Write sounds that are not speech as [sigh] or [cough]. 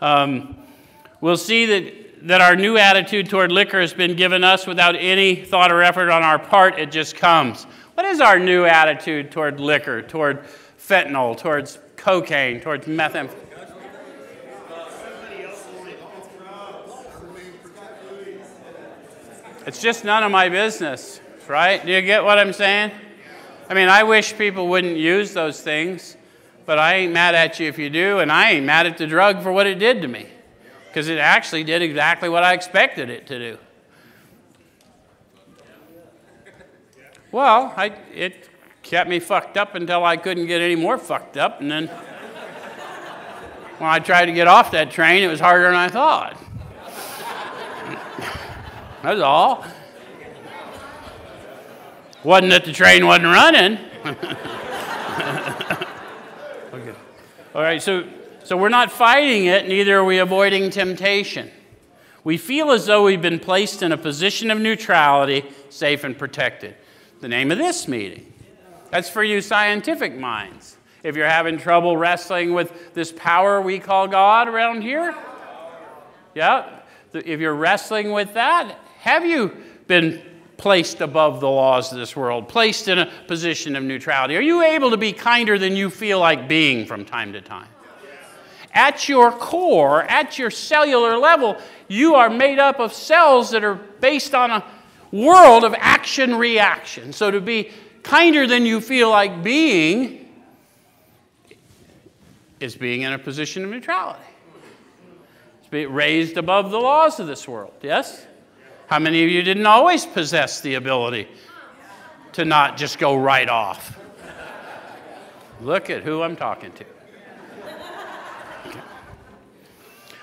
Um, we'll see that, that our new attitude toward liquor has been given us without any thought or effort on our part. It just comes. What is our new attitude toward liquor, toward fentanyl, towards cocaine, towards methamphetamine? It's just none of my business, right? Do you get what I'm saying? I mean, I wish people wouldn't use those things, but I ain't mad at you if you do, and I ain't mad at the drug for what it did to me, because it actually did exactly what I expected it to do. Well, I, it kept me fucked up until I couldn't get any more fucked up, and then when I tried to get off that train, it was harder than I thought. [laughs] That's all. Wasn't that the train wasn't running. [laughs] okay. All right, so, so we're not fighting it, neither are we avoiding temptation. We feel as though we've been placed in a position of neutrality, safe and protected. The name of this meeting. That's for you scientific minds. If you're having trouble wrestling with this power we call God around here, yeah, if you're wrestling with that, have you been placed above the laws of this world, placed in a position of neutrality? Are you able to be kinder than you feel like being from time to time? At your core, at your cellular level, you are made up of cells that are based on a world of action reaction. So to be kinder than you feel like being is being in a position of neutrality. It's being raised above the laws of this world, yes? How many of you didn't always possess the ability to not just go right off? Look at who I'm talking to. Okay.